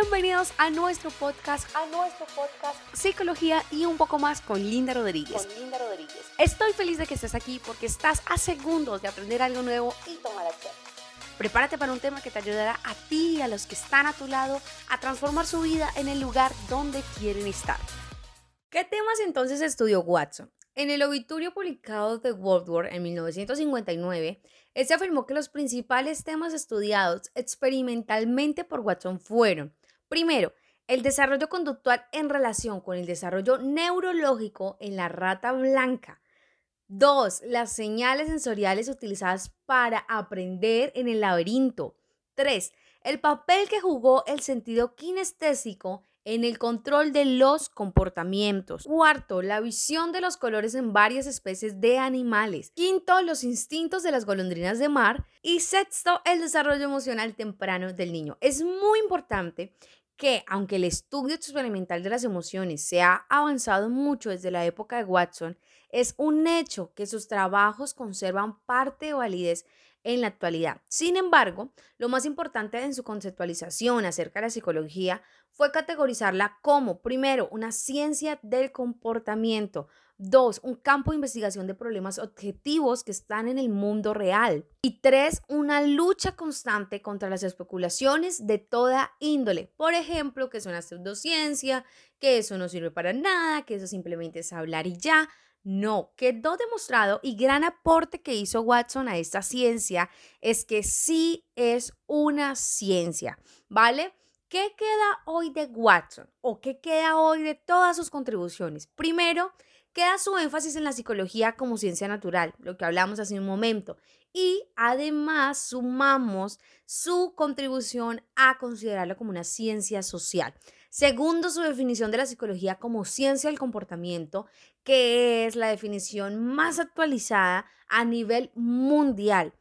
Bienvenidos a nuestro podcast, a nuestro podcast Psicología y un poco más con Linda Rodríguez. Con Linda Rodríguez. Estoy feliz de que estés aquí porque estás a segundos de aprender algo nuevo y tomar acción. Prepárate para un tema que te ayudará a ti y a los que están a tu lado a transformar su vida en el lugar donde quieren estar. ¿Qué temas entonces estudió Watson? En el obituario publicado de World en 1959, él se afirmó que los principales temas estudiados experimentalmente por Watson fueron, primero, el desarrollo conductual en relación con el desarrollo neurológico en la rata blanca. Dos, las señales sensoriales utilizadas para aprender en el laberinto. Tres, el papel que jugó el sentido kinestésico en el control de los comportamientos. Cuarto, la visión de los colores en varias especies de animales. Quinto, los instintos de las golondrinas de mar. Y sexto, el desarrollo emocional temprano del niño. Es muy importante que, aunque el estudio experimental de las emociones se ha avanzado mucho desde la época de Watson, es un hecho que sus trabajos conservan parte de validez en la actualidad. Sin embargo, lo más importante en su conceptualización acerca de la psicología fue categorizarla como, primero, una ciencia del comportamiento, dos, un campo de investigación de problemas objetivos que están en el mundo real, y tres, una lucha constante contra las especulaciones de toda índole. Por ejemplo, que es una pseudociencia, que eso no sirve para nada, que eso simplemente es hablar y ya. No, quedó demostrado y gran aporte que hizo Watson a esta ciencia es que sí es una ciencia, ¿vale? ¿Qué queda hoy de Watson o qué queda hoy de todas sus contribuciones? Primero, queda su énfasis en la psicología como ciencia natural, lo que hablamos hace un momento, y además sumamos su contribución a considerarla como una ciencia social. Segundo, su definición de la psicología como ciencia del comportamiento, que es la definición más actualizada a nivel mundial.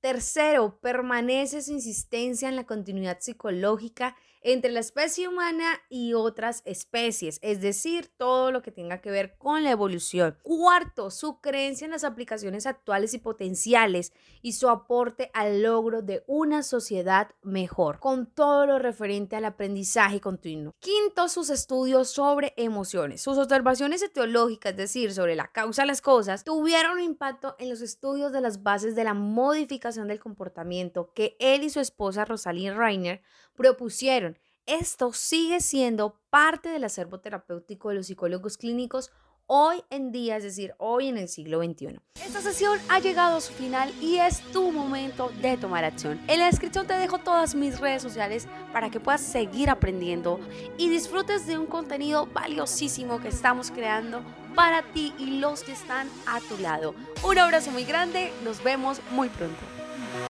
Tercero, permanece su insistencia en la continuidad psicológica entre la especie humana y otras especies, es decir, todo lo que tenga que ver con la evolución. Cuarto, su creencia en las aplicaciones actuales y potenciales y su aporte al logro de una sociedad mejor, con todo lo referente al aprendizaje continuo. Quinto, sus estudios sobre emociones. Sus observaciones etiológicas, es decir, sobre la causa de las cosas, tuvieron un impacto en los estudios de las bases de la modificación del comportamiento que él y su esposa Rosalind Reiner propusieron. Esto sigue siendo parte del acervo terapéutico de los psicólogos clínicos hoy en día, es decir, hoy en el siglo XXI. Esta sesión ha llegado a su final y es tu momento de tomar acción. En la descripción te dejo todas mis redes sociales para que puedas seguir aprendiendo y disfrutes de un contenido valiosísimo que estamos creando para ti y los que están a tu lado. Un abrazo muy grande, nos vemos muy pronto.